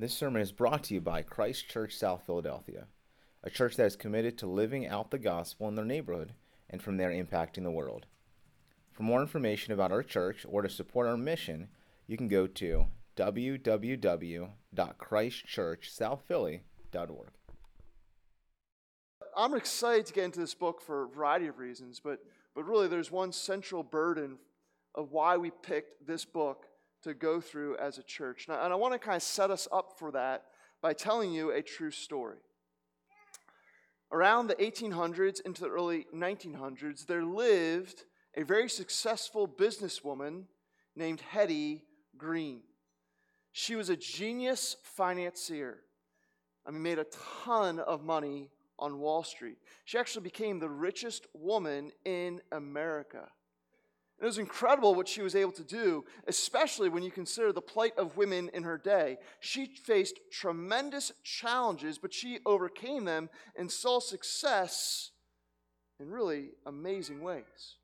This sermon is brought to you by Christ Church South Philadelphia, a church that is committed to living out the gospel in their neighborhood and from there impacting the world. For more information about our church or to support our mission, you can go to www.christchurchsouthphilly.org. I'm excited to get into this book for a variety of reasons, but, but really there's one central burden of why we picked this book to go through as a church. Now, and I want to kind of set us up for that by telling you a true story. Around the 1800s into the early 1900s, there lived a very successful businesswoman named Hetty Green. She was a genius financier. I mean, made a ton of money on Wall Street. She actually became the richest woman in America. It was incredible what she was able to do, especially when you consider the plight of women in her day. She faced tremendous challenges, but she overcame them and saw success in really amazing ways.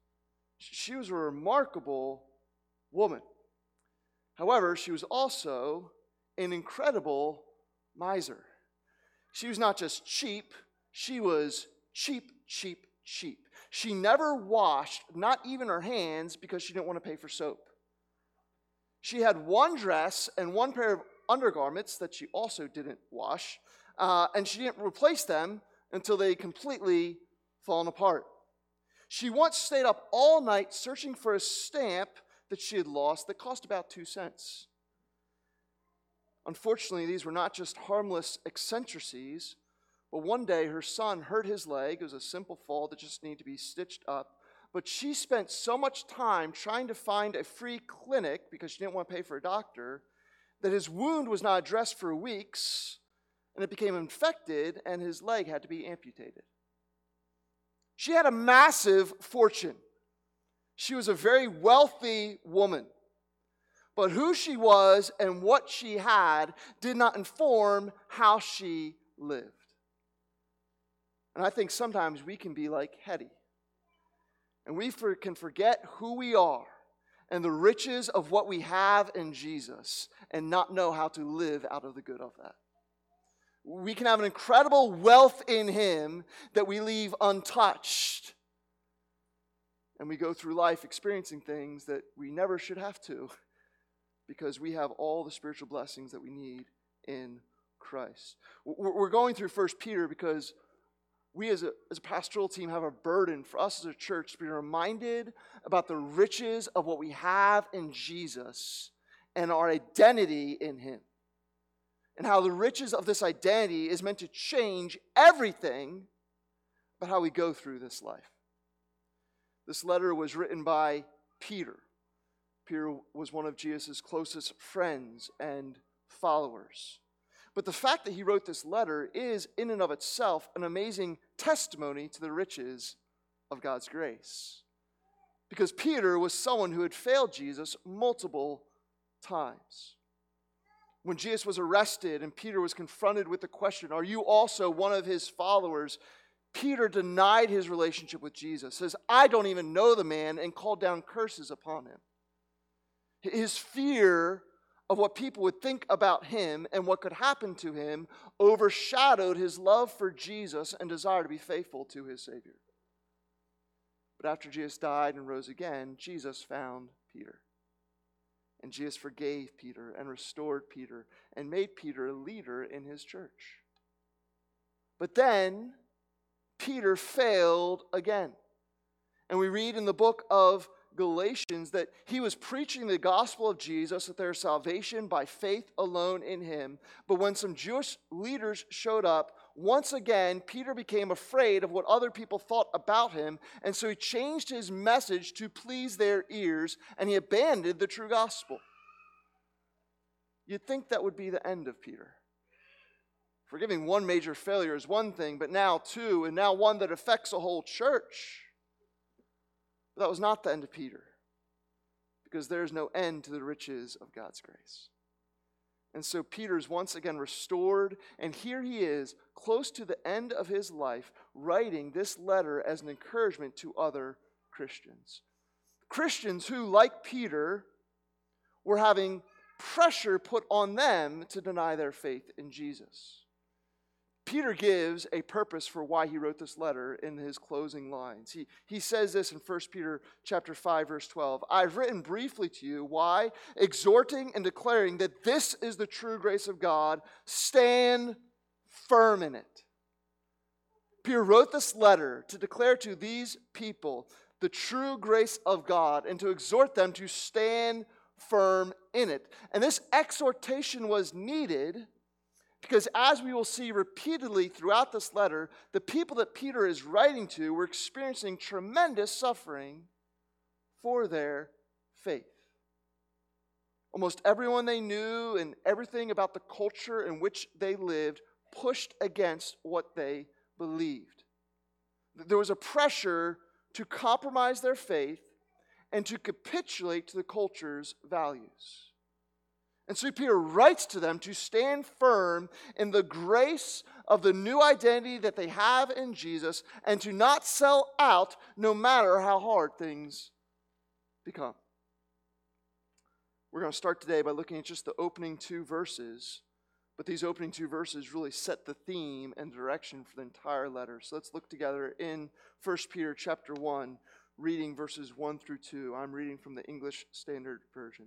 She was a remarkable woman. However, she was also an incredible miser. She was not just cheap, she was cheap, cheap, cheap. She never washed, not even her hands, because she didn't want to pay for soap. She had one dress and one pair of undergarments that she also didn't wash, uh, and she didn't replace them until they completely fallen apart. She once stayed up all night searching for a stamp that she had lost that cost about two cents. Unfortunately, these were not just harmless eccentricities. But one day her son hurt his leg. It was a simple fall that just needed to be stitched up. But she spent so much time trying to find a free clinic because she didn't want to pay for a doctor that his wound was not addressed for weeks and it became infected and his leg had to be amputated. She had a massive fortune. She was a very wealthy woman. But who she was and what she had did not inform how she lived. And I think sometimes we can be like Hetty. And we for, can forget who we are and the riches of what we have in Jesus and not know how to live out of the good of that. We can have an incredible wealth in Him that we leave untouched. And we go through life experiencing things that we never should have to because we have all the spiritual blessings that we need in Christ. We're going through First Peter because we as a, as a pastoral team have a burden for us as a church to be reminded about the riches of what we have in Jesus and our identity in Him. And how the riches of this identity is meant to change everything but how we go through this life. This letter was written by Peter. Peter was one of Jesus' closest friends and followers. But the fact that he wrote this letter is, in and of itself, an amazing testimony to the riches of God's grace. Because Peter was someone who had failed Jesus multiple times. When Jesus was arrested and Peter was confronted with the question, Are you also one of his followers? Peter denied his relationship with Jesus, says, I don't even know the man, and called down curses upon him. His fear of what people would think about him and what could happen to him overshadowed his love for Jesus and desire to be faithful to his Savior. But after Jesus died and rose again, Jesus found Peter. And Jesus forgave Peter and restored Peter and made Peter a leader in his church. But then Peter failed again. And we read in the book of Galatians that he was preaching the gospel of Jesus, that there's salvation by faith alone in him. But when some Jewish leaders showed up, once again, Peter became afraid of what other people thought about him, and so he changed his message to please their ears, and he abandoned the true gospel. You'd think that would be the end of Peter. Forgiving one major failure is one thing, but now two, and now one that affects a whole church. But that was not the end of Peter, because there is no end to the riches of God's grace. And so Peter is once again restored, and here he is, close to the end of his life, writing this letter as an encouragement to other Christians. Christians who, like Peter, were having pressure put on them to deny their faith in Jesus. Peter gives a purpose for why he wrote this letter in his closing lines. He, he says this in 1 Peter chapter 5 verse 12. I've written briefly to you why exhorting and declaring that this is the true grace of God, stand firm in it. Peter wrote this letter to declare to these people the true grace of God and to exhort them to stand firm in it. And this exhortation was needed because, as we will see repeatedly throughout this letter, the people that Peter is writing to were experiencing tremendous suffering for their faith. Almost everyone they knew and everything about the culture in which they lived pushed against what they believed. There was a pressure to compromise their faith and to capitulate to the culture's values. And so Peter writes to them to stand firm in the grace of the new identity that they have in Jesus and to not sell out no matter how hard things become. We're going to start today by looking at just the opening two verses, but these opening two verses really set the theme and direction for the entire letter. So let's look together in 1 Peter chapter 1, reading verses 1 through 2. I'm reading from the English Standard Version.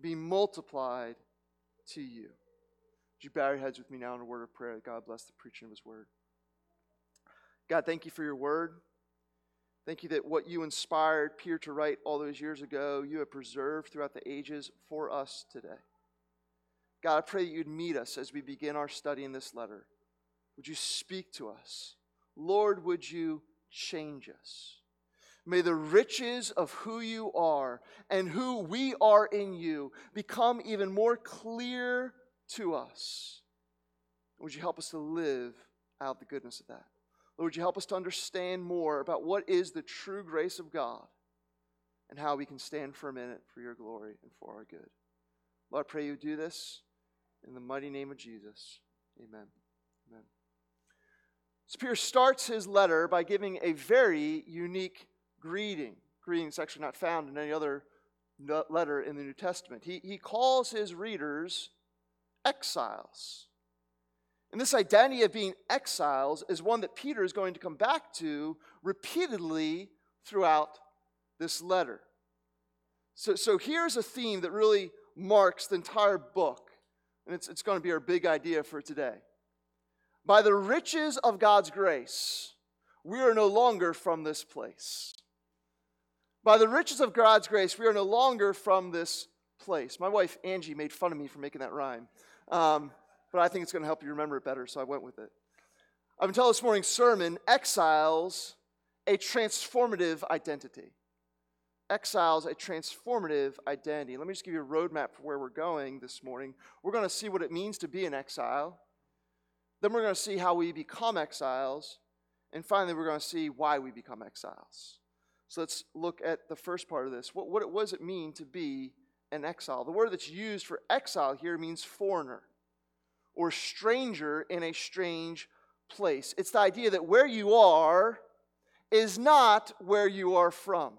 be multiplied to you. Would you bow your heads with me now in a word of prayer? God bless the preaching of his word. God, thank you for your word. Thank you that what you inspired Peter to write all those years ago, you have preserved throughout the ages for us today. God, I pray that you'd meet us as we begin our study in this letter. Would you speak to us? Lord, would you change us? May the riches of who you are and who we are in you become even more clear to us. Would you help us to live out the goodness of that? Lord, would you help us to understand more about what is the true grace of God and how we can stand for a minute for your glory and for our good? Lord, I pray you do this in the mighty name of Jesus. Amen. Amen. Peter starts his letter by giving a very unique greeting. Greeting is actually not found in any other letter in the New Testament. He, he calls his readers exiles. And this identity of being exiles is one that Peter is going to come back to repeatedly throughout this letter. So, so here's a theme that really marks the entire book, and it's, it's going to be our big idea for today. By the riches of God's grace, we are no longer from this place. By the riches of God's grace, we are no longer from this place. My wife Angie made fun of me for making that rhyme. Um, but I think it's going to help you remember it better, so I went with it. I've been telling this morning's sermon exiles a transformative identity. Exiles a transformative identity. Let me just give you a roadmap for where we're going this morning. We're going to see what it means to be an exile. Then we're going to see how we become exiles. And finally, we're going to see why we become exiles. So let's look at the first part of this. What, what, what does it mean to be an exile? The word that's used for exile here means foreigner or stranger in a strange place. It's the idea that where you are is not where you are from.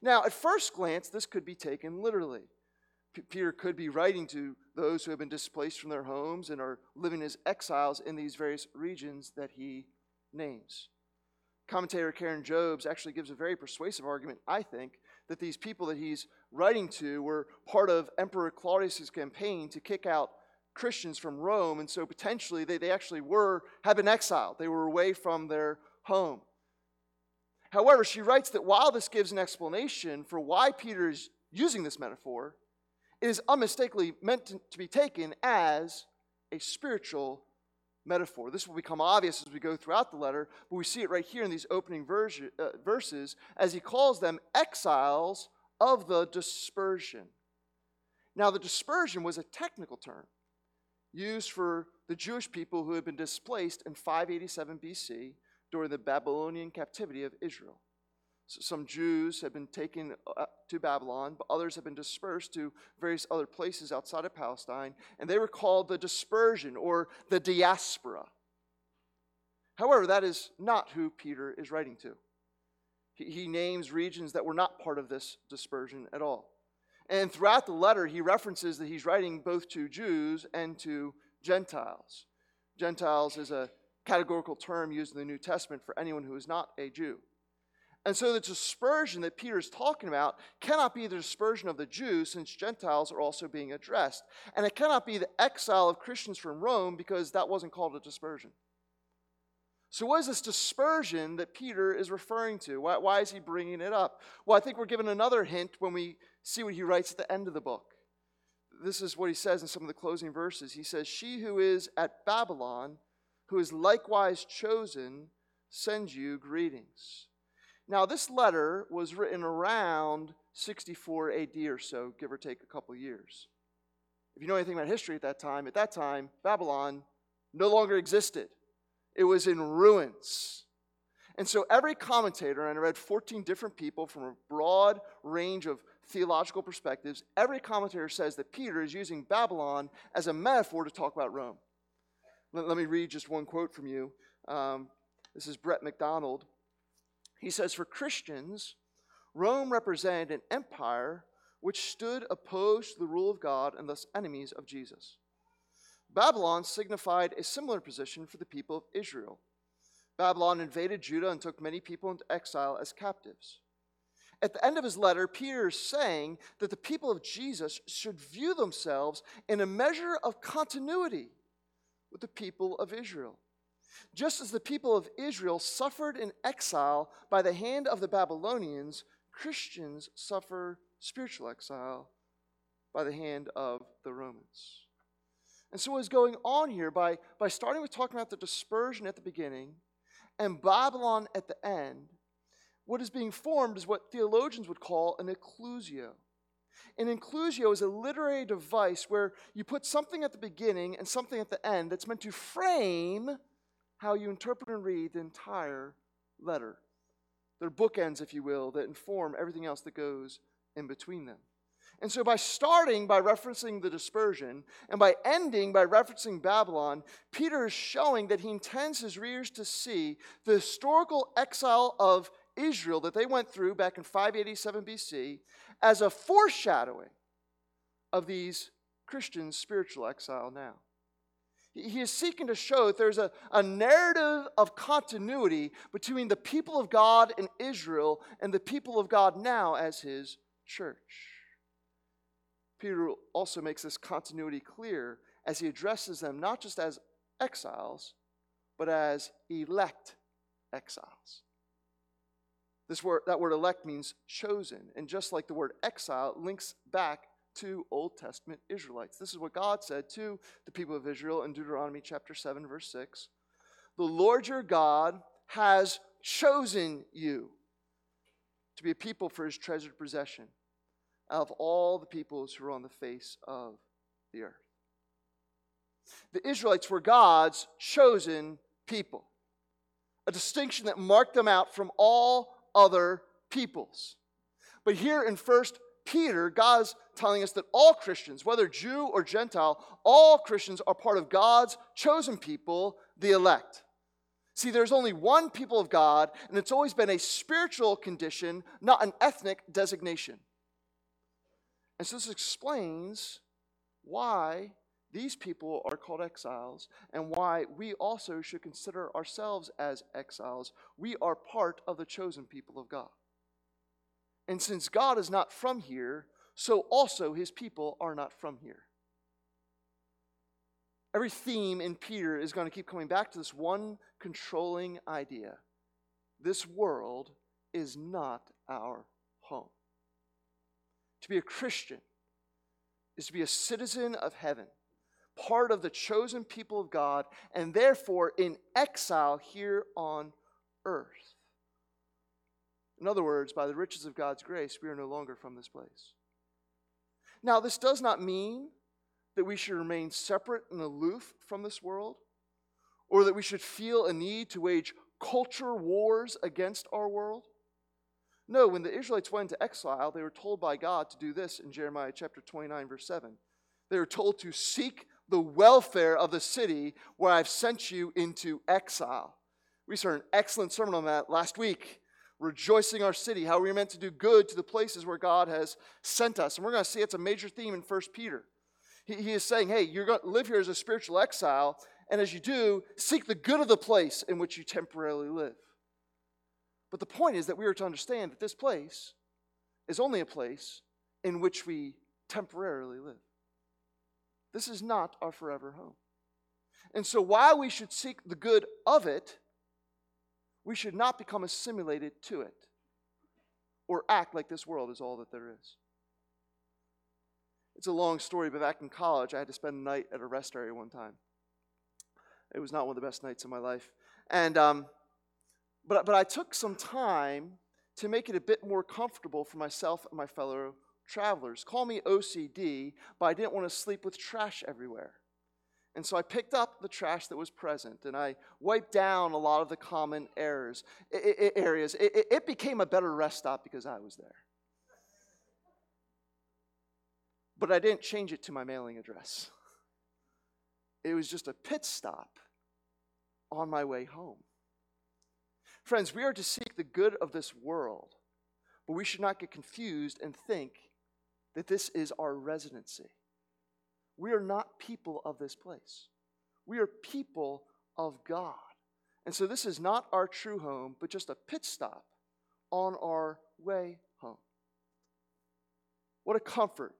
Now, at first glance, this could be taken literally. Peter could be writing to those who have been displaced from their homes and are living as exiles in these various regions that he names. Commentator Karen Jobes actually gives a very persuasive argument, I think, that these people that he's writing to were part of Emperor Claudius's campaign to kick out Christians from Rome, and so potentially they, they actually were, had been exiled. They were away from their home. However, she writes that while this gives an explanation for why Peter is using this metaphor, it is unmistakably meant to, to be taken as a spiritual metaphor. This will become obvious as we go throughout the letter, but we see it right here in these opening uh, verses as he calls them exiles of the dispersion. Now, the dispersion was a technical term used for the Jewish people who had been displaced in 587 BC during the Babylonian captivity of Israel. So some Jews had been taken uh, to Babylon, but others had been dispersed to various other places outside of Palestine, and they were called the dispersion or the diaspora. However, that is not who Peter is writing to. He, he names regions that were not part of this dispersion at all. And throughout the letter, he references that he's writing both to Jews and to Gentiles. Gentiles is a categorical term used in the New Testament for anyone who is not a Jew. And so the dispersion that Peter is talking about cannot be the dispersion of the Jews, since Gentiles are also being addressed. And it cannot be the exile of Christians from Rome, because that wasn't called a dispersion. So, what is this dispersion that Peter is referring to? Why, why, is he bringing it up? Well, I think we're given another hint when we see what he writes at the end of the book. This is what he says in some of the closing verses. He says, She who is at Babylon, who is likewise chosen, sends you greetings. Now, this letter was written around 64 AD or so, give or take a couple years. If you know anything about history at that time, at that time, Babylon no longer existed, it was in ruins. And so every commentator, and I read 14 different people from a broad range of theological perspectives, every commentator says that Peter is using Babylon as a metaphor to talk about Rome. Let, let me read just one quote from you. Um, this is Brett McDonald. He says, For Christians, Rome represented an empire which stood opposed to the rule of God and thus enemies of Jesus. Babylon signified a similar position for the people of Israel. Babylon invaded Judah and took many people into exile as captives. At the end of his letter, Peter is saying that the people of Jesus should view themselves in a measure of continuity with the people of Israel. Just as the people of Israel suffered in exile by the hand of the Babylonians, Christians suffer spiritual exile by the hand of the Romans. And so, what is going on here by, by starting with talking about the dispersion at the beginning and Babylon at the end, what is being formed is what theologians would call an inclusio. An inclusio is a literary device where you put something at the beginning and something at the end that's meant to frame how you interpret and read the entire letter. They're bookends, if you will, that inform everything else that goes in between them. And so, by starting by referencing the dispersion and by ending by referencing Babylon, Peter is showing that he intends his readers to see the historical exile of Israel that they went through back in 587 BC as a foreshadowing of these Christians' spiritual exile now. He is seeking to show that there's a, a narrative of continuity between the people of God in Israel and the people of God now as his church. Peter also makes this continuity clear as he addresses them not just as exiles, but as elect exiles. This word, that word elect means chosen. And just like the word exile links back to Old Testament Israelites. This is what God said to the people of Israel in Deuteronomy chapter 7, verse 6. The Lord your God has chosen you to be a people for his treasured possession out of all the peoples who are on the face of the earth. The Israelites were God's chosen people, a distinction that marked them out from all other peoples. But here in 1 Peter, God's telling us that all Christians, whether Jew or Gentile, all Christians are part of God's chosen people, the elect. See, there's only one people of God, and it's always been a spiritual condition, not an ethnic designation. And so this explains why these people are called exiles and why we also should consider ourselves as exiles. We are part of the chosen people of God. And since God is not from here, so also his people are not from here. Every theme in Peter is going to keep coming back to this one controlling idea this world is not our home. To be a Christian is to be a citizen of heaven, part of the chosen people of God, and therefore in exile here on earth. In other words, by the riches of God's grace, we are no longer from this place. Now, this does not mean that we should remain separate and aloof from this world, or that we should feel a need to wage culture wars against our world. No, when the Israelites went into exile, they were told by God to do this in Jeremiah chapter 29, verse 7. They were told to seek the welfare of the city where I've sent you into exile. We saw an excellent sermon on that last week, rejoicing our city, how we're meant to do good to the places where God has sent us. And we're going to see it's a major theme in 1 Peter. He, he is saying, hey, you're going to live here as a spiritual exile, and as you do, seek the good of the place in which you temporarily live. But the point is that we are to understand that this place is only a place in which we temporarily live. This is not our forever home. And so, while we should seek the good of it, we should not become assimilated to it or act like this world is all that there is. It's a long story, but back in college, I had to spend a night at a rest area one time. It was not one of the best nights of my life. And, um, but, but I took some time to make it a bit more comfortable for myself and my fellow travelers. Call me OCD, but I didn't want to sleep with trash everywhere. And so I picked up the trash that was present and I wiped down a lot of the common errors, areas. It, it became a better rest stop because I was there. But I didn't change it to my mailing address. It was just a pit stop on my way home. Friends, we are to seek the good of this world, but we should not get confused and think that this is our residency. We are not people of this place. We are people of God. And so this is not our true home, but just a pit stop on our way home. What a comfort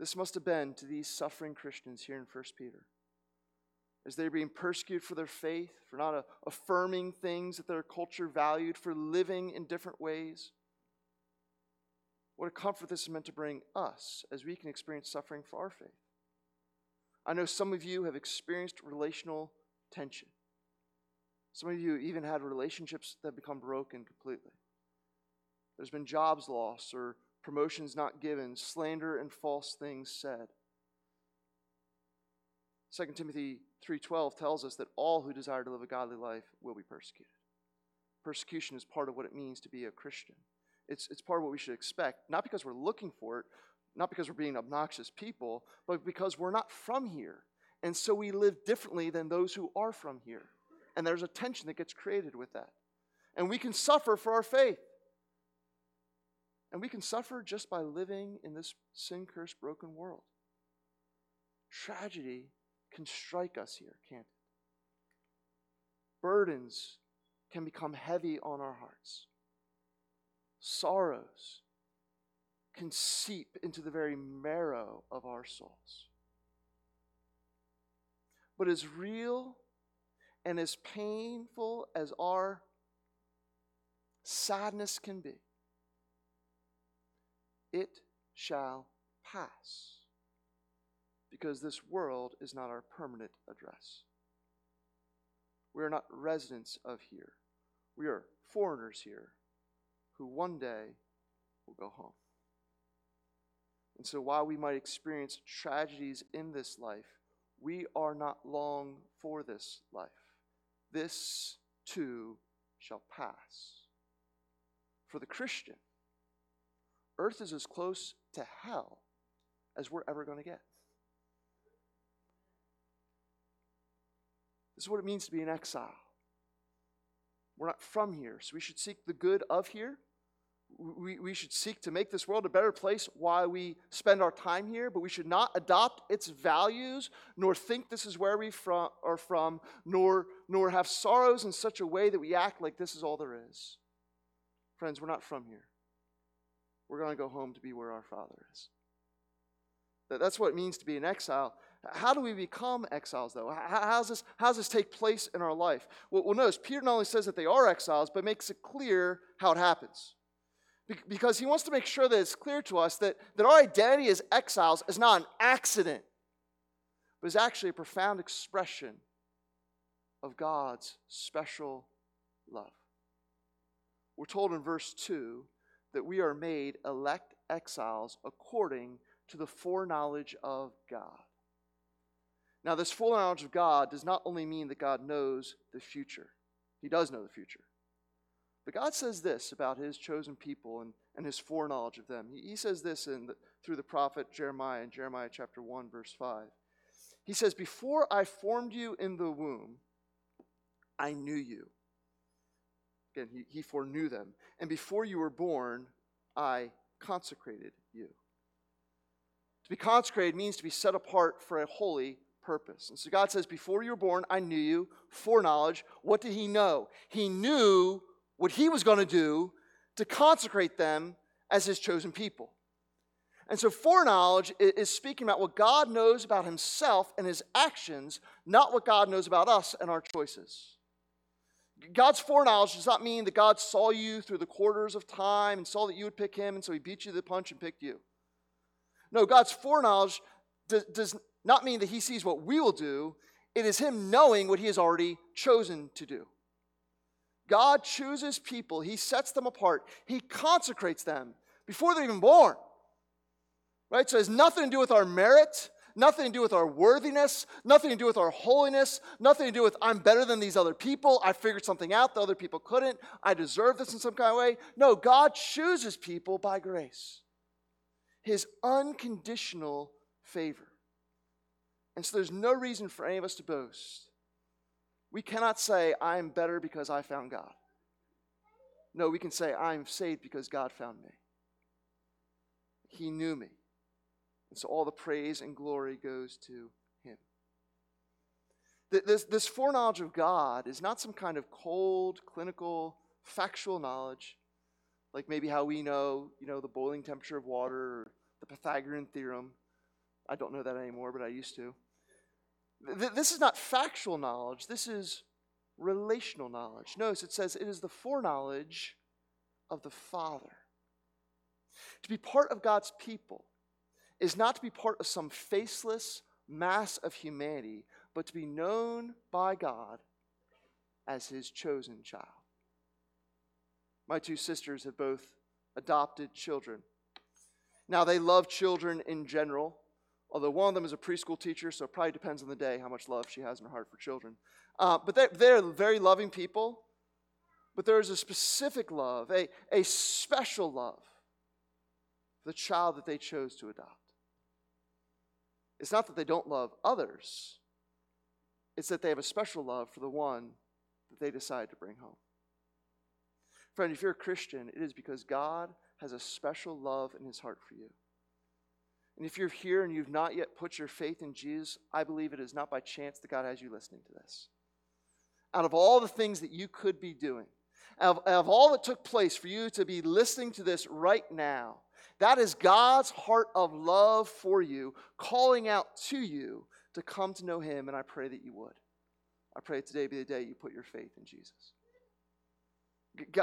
this must have been to these suffering Christians here in 1 Peter. As they're being persecuted for their faith, for not affirming things that their culture valued, for living in different ways. What a comfort this is meant to bring us as we can experience suffering for our faith. I know some of you have experienced relational tension. Some of you even had relationships that become broken completely. There's been jobs lost or promotions not given, slander and false things said. 2 Timothy 3:12 tells us that all who desire to live a godly life will be persecuted. Persecution is part of what it means to be a Christian. It's, it's part of what we should expect, not because we're looking for it, not because we're being obnoxious people, but because we're not from here. And so we live differently than those who are from here. And there's a tension that gets created with that. And we can suffer for our faith. And we can suffer just by living in this sin cursed, broken world. Tragedy can strike us here, can't it? Burdens can become heavy on our hearts sorrows can seep into the very marrow of our souls. But as real and as painful as our sadness can be, it shall pass. Because this world is not our permanent address. We are not residents of here. We are foreigners here who one day will go home. And so, while we might experience tragedies in this life, we are not long for this life. This too shall pass. For the Christian, earth is as close to hell as we're ever going to get. This is what it means to be an exile. We're not from here, so we should seek the good of here we, we should seek to make this world a better place while we spend our time here, but we should not adopt its values, nor think this is where we from, are from, nor, nor have sorrows in such a way that we act like this is all there is. Friends, we're not from here. We're going to go home to be where our Father is. That's what it means to be an exile. How do we become exiles, though? How does this, how does this take place in our life? Well, well, notice Peter not only says that they are exiles, but makes it clear how it happens because he wants to make sure that it's clear to us that, that our identity as exiles is not an accident, but is actually a profound expression of God's special love. We're told in verse 2 that we are made elect exiles according to the foreknowledge of God. Now, this foreknowledge of God does not only mean that God knows the future, He does know the future. But God says this about His chosen people and, and His foreknowledge of them. He, he says this in the, through the prophet Jeremiah in Jeremiah chapter 1, verse 5. He says, Before I formed you in the womb, I knew you. Again, he, he foreknew them. And before you were born, I consecrated you. To be consecrated means to be set apart for a holy purpose. And so God says, Before you were born, I knew you, foreknowledge. What did He know? He knew what He was going to do to consecrate them as His chosen people. And so, foreknowledge is speaking about what God knows about Himself and His actions, not what God knows about us and our choices. God's foreknowledge does not mean that God saw you through the quarters of time and saw that you would pick Him, and so He beat you to the punch and picked you. No, God's foreknowledge does, does not mean that He sees what we will do, it is Him knowing what He has already chosen to do. God chooses people, He sets them apart, He consecrates them before they're even born. Right? So it has nothing to do with our merit, nothing to do with our worthiness, nothing to do with our holiness, nothing to do with I'm better than these other people. I figured something out that other people couldn't. I deserve this in some kind of way. No, God chooses people by grace, His unconditional favor. And so there's no reason for any of us to boast. We cannot say, I am better because I found God. No, we can say, I am saved because God found me. He knew me. And so all the praise and glory goes to him. This, this foreknowledge of God is not some kind of cold, clinical, factual knowledge, like maybe how we know, you know, the boiling temperature of water or the Pythagorean theorem. I don't know that anymore, but I used to. This is not factual knowledge, this is relational knowledge. Notice it says it is the foreknowledge of the Father. To be part of God's people is not to be part of some faceless mass of humanity, but to be known by God as his chosen child. My two sisters have both adopted children. Now, they love children in general, although one of them is a preschool teacher, so it probably depends on the day how much love she has in her heart for children. Uh, but they're, they're very loving people, but there is a specific love, a, a special love for the child that they chose to adopt. It's not that they don't love others, it's that they have a special love for the one that they decide to bring home. Friend, if you're a Christian, it is because God has a special love in his heart for you. And if you're here and you've not yet put your faith in Jesus, I believe it is not by chance that God has you listening to this. Out of all the things that you could be doing, out of, out of all that took place for you to be listening to this right now, that is God's heart of love for you, calling out to you to come to know Him, and I pray that you would. I pray today be the day you put your faith in Jesus.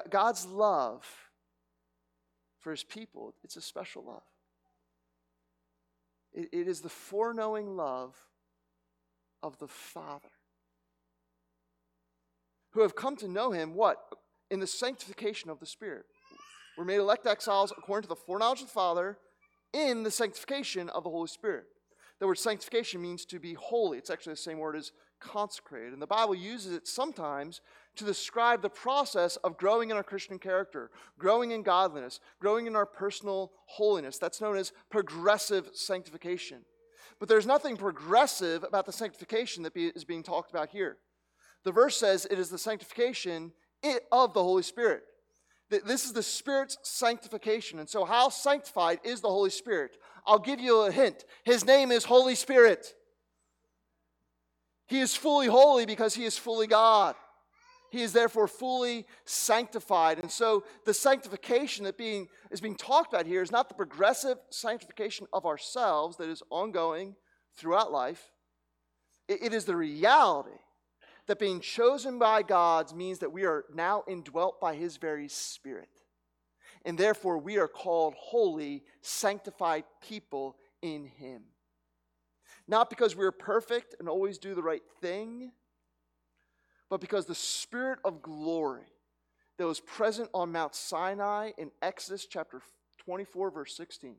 God's love for His people, it's a special love. It is the foreknowing love of the Father who have come to know Him, what? In the sanctification of the Spirit. We're made elect exiles according to the foreknowledge of the Father in the sanctification of the Holy Spirit. The word sanctification means to be holy. It's actually the same word as consecrated. And the Bible uses it sometimes to describe the process of growing in our Christian character, growing in godliness, growing in our personal holiness. That's known as progressive sanctification. But there's nothing progressive about the sanctification that is being talked about here. The verse says it is the sanctification of the Holy Spirit. This is the Spirit's sanctification. And so, how sanctified is the Holy Spirit? I'll give you a hint. His name is Holy Spirit. He is fully holy because he is fully God. He is therefore fully sanctified. And so the sanctification that being, is being talked about here is not the progressive sanctification of ourselves that is ongoing throughout life. it, it is the reality that being chosen by God means that we are now indwelt by His very Spirit. And therefore, we are called holy, sanctified people in Him. Not because we're perfect and always do the right thing, but because the Spirit of glory that was present on Mount Sinai in Exodus chapter 24, verse 16,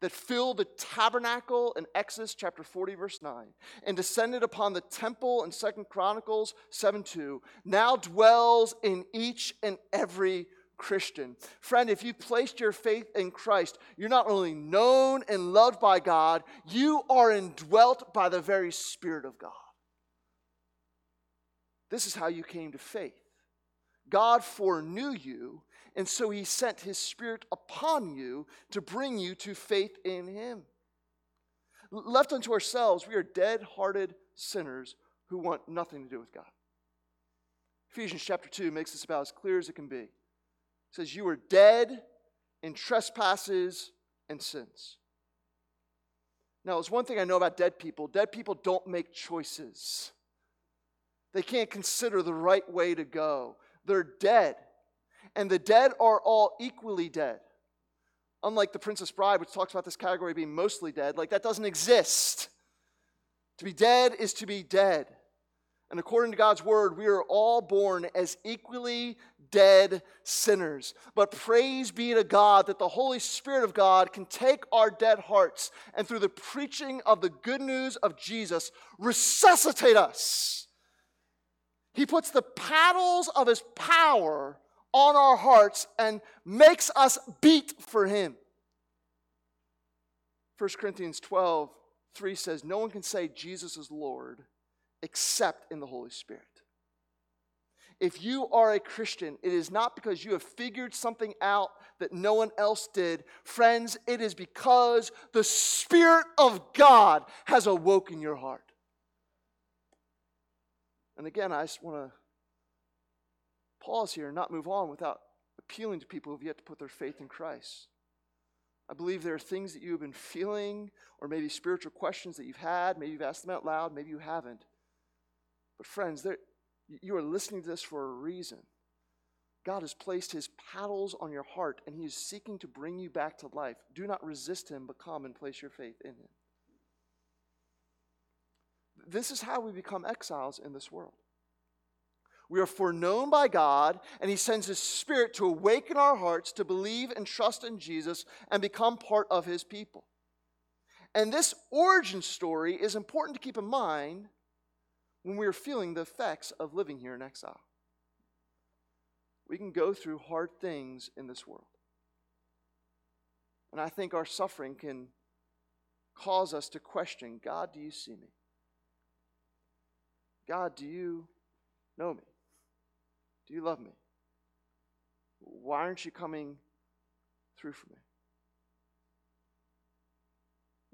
that filled the tabernacle in Exodus chapter 40, verse 9, and descended upon the temple in Second Chronicles 7 2, now dwells in each and every Christian. Friend, if you placed your faith in Christ, you're not only known and loved by God, you are indwelt by the very Spirit of God. This is how you came to faith. God foreknew you, and so he sent his Spirit upon you to bring you to faith in him. Left unto ourselves, we are dead hearted sinners who want nothing to do with God. Ephesians chapter 2 makes this about as clear as it can be says, You were dead in trespasses and sins. Now, there's one thing I know about dead people dead people don't make choices, they can't consider the right way to go. They're dead. And the dead are all equally dead. Unlike the Princess Bride, which talks about this category being mostly dead, like that doesn't exist. To be dead is to be dead. And according to God's word, we are all born as equally dead sinners. But praise be to God that the Holy Spirit of God can take our dead hearts and through the preaching of the good news of Jesus, resuscitate us. He puts the paddles of his power on our hearts and makes us beat for him. 1 Corinthians 12, 3 says, No one can say Jesus is Lord except in the Holy Spirit. If you are a Christian, it is not because you have figured something out that no one else did. Friends, it is because the Spirit of God has awoken your heart. And again, I just want to pause here and not move on without appealing to people who have yet to put their faith in Christ. I believe there are things that you have been feeling, or maybe spiritual questions that you've had. Maybe you've asked them out loud, maybe you haven't. But, friends, there, you are listening to this for a reason. God has placed his paddles on your heart and he is seeking to bring you back to life. Do not resist him, but come and place your faith in him. This is how we become exiles in this world. We are foreknown by God, and He sends His Spirit to awaken our hearts to believe and trust in Jesus and become part of His people. And this origin story is important to keep in mind when we are feeling the effects of living here in exile. We can go through hard things in this world. And I think our suffering can cause us to question God, do you see me? God, do you know me? Do you love me? Why aren't you coming through for me?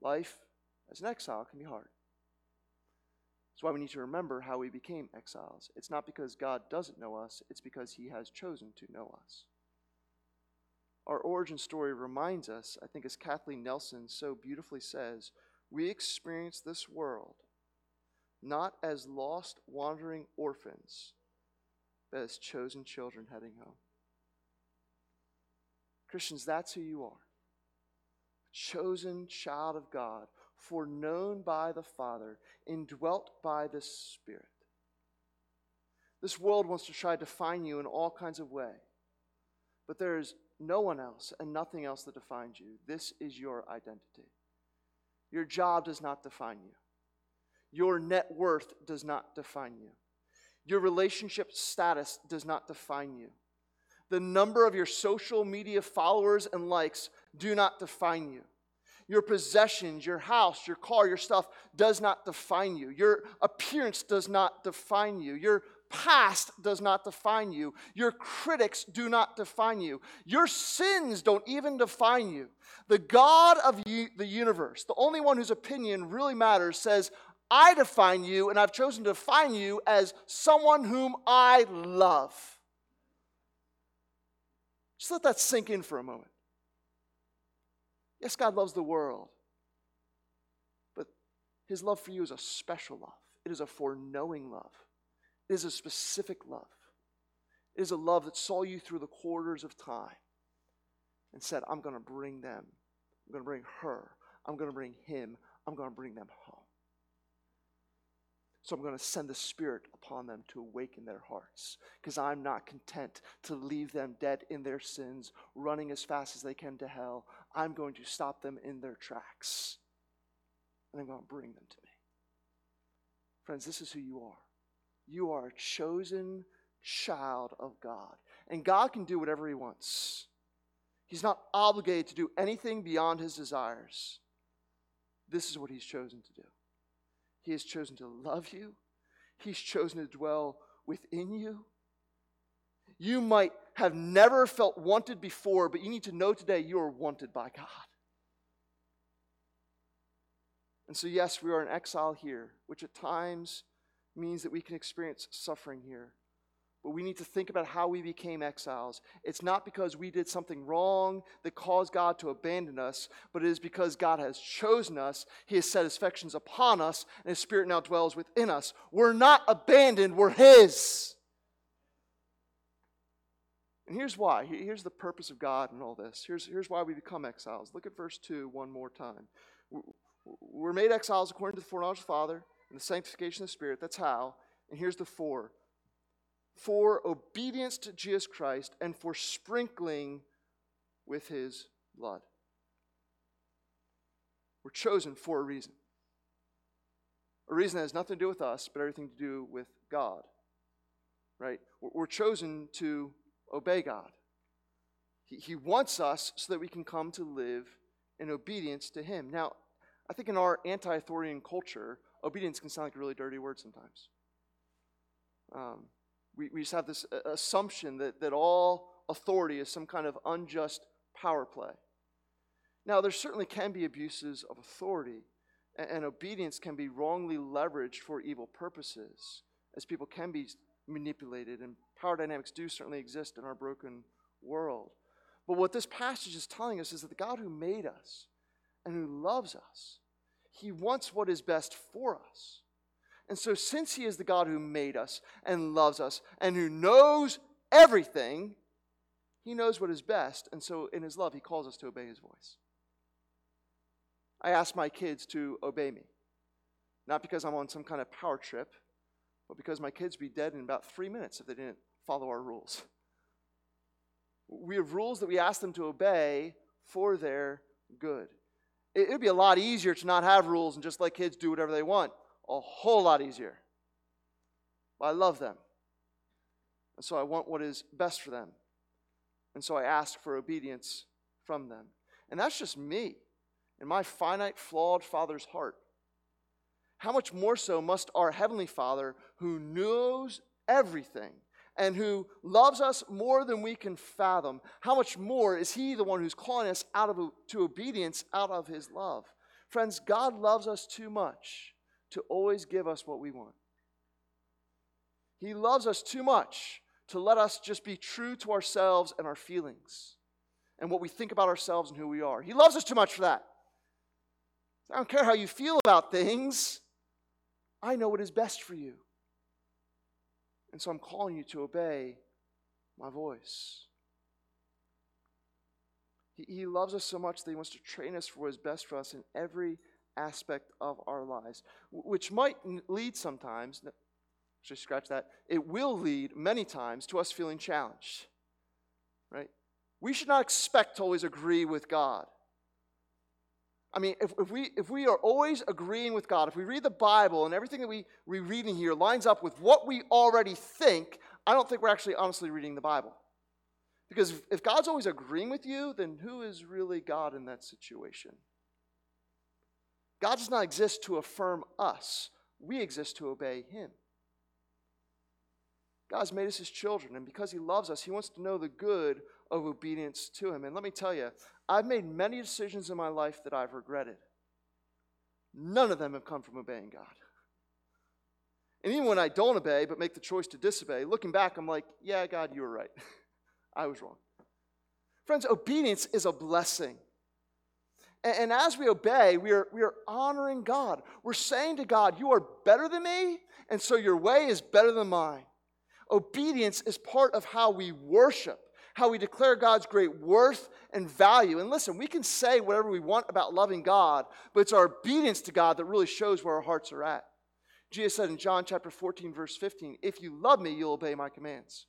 Life as an exile can be hard. That's why we need to remember how we became exiles. It's not because God doesn't know us, it's because He has chosen to know us. Our origin story reminds us, I think, as Kathleen Nelson so beautifully says, we experience this world not as lost, wandering orphans, but as chosen children heading home. Christians, that's who you are. A chosen child of God foreknown by the Father, indwelt by the Spirit. This world wants to try to define you in all kinds of ways, but there is no one else and nothing else that defines you. This is your identity. Your job does not define you. Your net worth does not define you. Your relationship status does not define you. The number of your social media followers and likes do not define you. Your possessions, your house, your car, your stuff does not define you. Your appearance does not define you. Your past does not define you. Your critics do not define you. Your sins don't even define you. The God of the universe, the only one whose opinion really matters, says, I define you, and I've chosen to define you as someone whom I love. Just let that sink in for a moment. Yes, God loves the world, but his love for you is a special love. It is a foreknowing love. It is a specific love. It is a love that saw you through the quarters of time and said, I'm going to bring them. I'm going to bring her. I'm going to bring him. I'm going to bring them home. So I'm going to send the Spirit upon them to awaken their hearts because I'm not content to leave them dead in their sins, running as fast as they can to hell. I'm going to stop them in their tracks. And I'm going to bring them to me. Friends, this is who you are. You are a chosen child of God. And God can do whatever He wants. He's not obligated to do anything beyond His desires. This is what He's chosen to do. He has chosen to love you, He's chosen to dwell within you. You might have never felt wanted before, but you need to know today you are wanted by God. And so, yes, we are in exile here, which at times means that we can experience suffering here. But we need to think about how we became exiles. It's not because we did something wrong that caused God to abandon us, but it is because God has chosen us. He has set his affections upon us, and his spirit now dwells within us. We're not abandoned, we're his. And here's why. Here's the purpose of God in all this. Here's, here's why we become exiles. Look at verse 2 one more time. We're made exiles according to the foreknowledge of the Father and the sanctification of the Spirit. That's how. And here's the four for obedience to Jesus Christ and for sprinkling with his blood. We're chosen for a reason. A reason that has nothing to do with us, but everything to do with God. Right? We're chosen to obey God. He, he wants us so that we can come to live in obedience to Him. Now, I think in our anti authoritarian culture, obedience can sound like a really dirty word sometimes. Um, we, we just have this uh, assumption that, that all authority is some kind of unjust power play. Now, there certainly can be abuses of authority, and, and obedience can be wrongly leveraged for evil purposes, as people can be manipulated, and power dynamics do certainly exist in our broken world. But what this passage is telling us is that the God who made us and who loves us, he wants what is best for us. And so, since He is the God who made us and loves us and who knows everything, He knows what is best. And so, in His love, He calls us to obey His voice. I ask my kids to obey me, not because I'm on some kind of power trip, but because my kids would be dead in about three minutes if they didn't follow our rules. We have rules that we ask them to obey for their good. It would be a lot easier to not have rules and just let kids do whatever they want a whole lot easier. But I love them. And so I want what is best for them. And so I ask for obedience from them. And that's just me and my finite, flawed Father's heart. How much more so must our Heavenly Father, who knows everything and who loves us more than we can fathom, how much more is He the one who's calling us out of to obedience out of His love? Friends, God loves us too much to always give us what we want. He loves us too much to let us just be true to ourselves and our feelings and what we think about ourselves and who we are. He loves us too much for that. I don't care how you feel about things, I know what is best for you. And so I'm calling you to obey my voice. He, he loves us so much that he wants to train us for what is best for us in every aspect of our lives, which might lead sometimes, just scratch that, it will lead many times to us feeling challenged, right? We should not expect to always agree with God. I mean, if, if, we, if we are always agreeing with God, if we read the Bible and everything that we, we read in here lines up with what we already think, I don't think we're actually honestly reading the Bible. Because if, if God's always agreeing with you, then who is really God in that situation? God does not exist to affirm us, we exist to obey Him. God's made us His children, and because He loves us, He wants to know the good of obedience to Him. And let me tell you, I've made many decisions in my life that I've regretted. None of them have come from obeying God. And even when I don't obey, but make the choice to disobey, looking back, I'm like, yeah, God, you were right. I was wrong. Friends, obedience is a blessing. And, and as we obey, we are, we are honoring God. We're saying to God, You are better than me, and so your way is better than mine. Obedience is part of how we worship, how we declare God's great worth and value. And listen, we can say whatever we want about loving God, but it's our obedience to God that really shows where our hearts are at. Jesus said in John chapter 14, verse 15, If you love me, you'll obey my commands.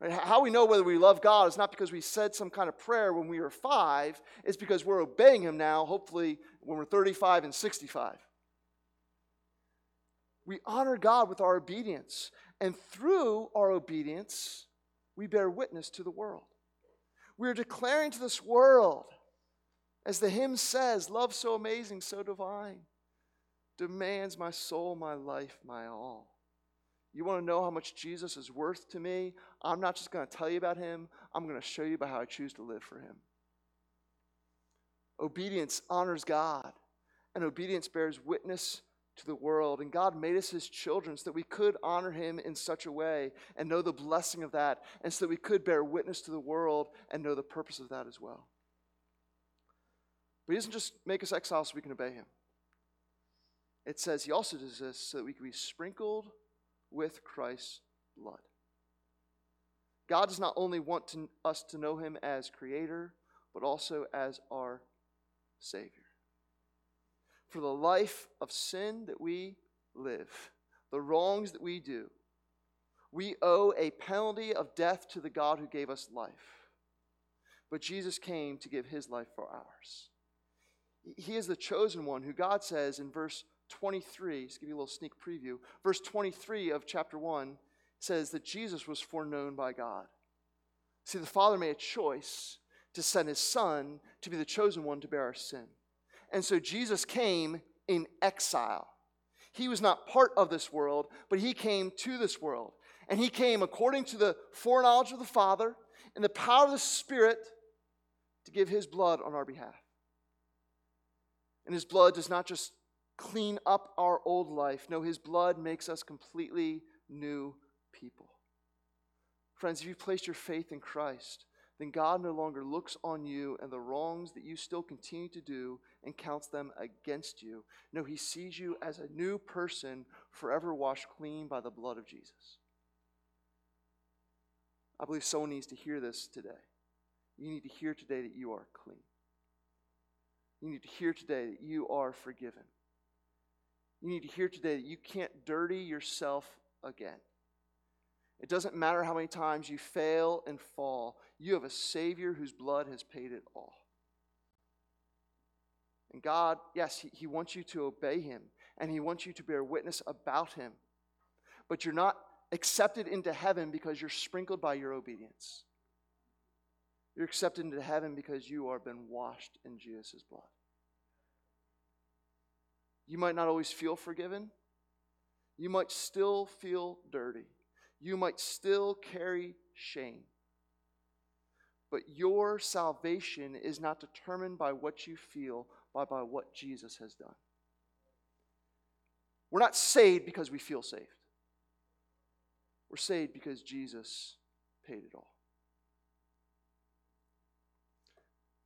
Right? How we know whether we love God is not because we said some kind of prayer when we were five, it's because we're obeying Him now, hopefully, when we're 35 and 65. We honor God with our obedience, and through our obedience, we bear witness to the world. We are declaring to this world, as the hymn says, love so amazing, so divine, demands my soul, my life, my all. You want to know how much Jesus is worth to me? I'm not just going to tell you about him, I'm going to show you about how I choose to live for him. Obedience honors God, and obedience bears witness to the world. And God made us his children so that we could honor him in such a way and know the blessing of that, and so that we could bear witness to the world and know the purpose of that as well. But he doesn't just make us exiles so we can obey him. It says he also does this so that we can be sprinkled with Christ's blood. God does not only want to, us to know him as creator, but also as our Savior. For the life of sin that we live, the wrongs that we do, we owe a penalty of death to the God who gave us life. But Jesus came to give his life for ours. He is the chosen one who God says in verse 23, just give you a little sneak preview. Verse 23 of chapter 1 says that Jesus was foreknown by God. See, the Father made a choice to send his Son to be the chosen one to bear our sin. And so Jesus came in exile. He was not part of this world, but he came to this world. And he came according to the foreknowledge of the Father and the power of the Spirit to give his blood on our behalf. And his blood does not just clean up our old life. No, his blood makes us completely new people. Friends, if you've placed your faith in Christ, then God no longer looks on you and the wrongs that you still continue to do and counts them against you. No, he sees you as a new person, forever washed clean by the blood of Jesus. I believe someone needs to hear this today. You need to hear today that you are clean. You need to hear today that you are forgiven. You need to hear today that you can't dirty yourself again. It doesn't matter how many times you fail and fall, you have a Savior whose blood has paid it all. And God, yes, he, he wants you to obey Him, and He wants you to bear witness about Him. But you're not accepted into heaven because you're sprinkled by your obedience. You're accepted into heaven because you are been washed in Jesus' blood. You might not always feel forgiven. You might still feel dirty. You might still carry shame. But your salvation is not determined by what you feel, but by what Jesus has done. We're not saved because we feel saved. We're saved because Jesus paid it all.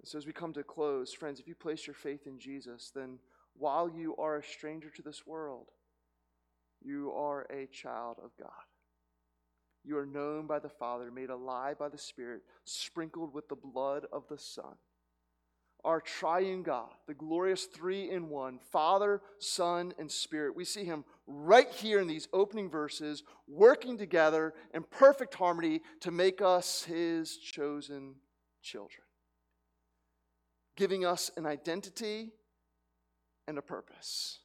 And so, as we come to close, friends, if you place your faith in Jesus, then while you are a stranger to this world, you are a child of God. You are known by the Father, made alive by the Spirit, sprinkled with the blood of the Son. Our triune God, the glorious three in one, Father, Son, and Spirit. We see him right here in these opening verses, working together in perfect harmony to make us his chosen children, giving us an identity and a purpose.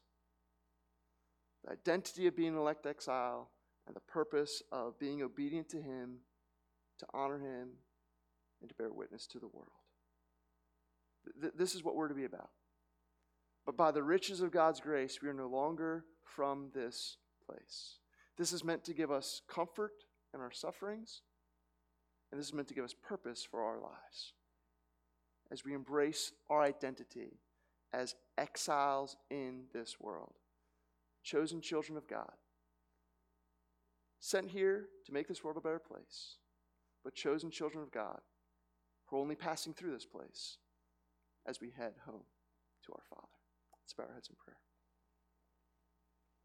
The identity of being elect exile and the purpose of being obedient to Him, to honor Him, and to bear witness to the world. Th- this is what we're to be about. But by the riches of God's grace, we are no longer from this place. This is meant to give us comfort in our sufferings, and this is meant to give us purpose for our lives as we embrace our identity as exiles in this world, chosen children of God, sent here to make this world a better place, but chosen children of God who are only passing through this place as we head home to our Father. Let's bow our heads in prayer.